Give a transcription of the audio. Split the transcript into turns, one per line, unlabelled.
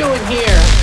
doing here?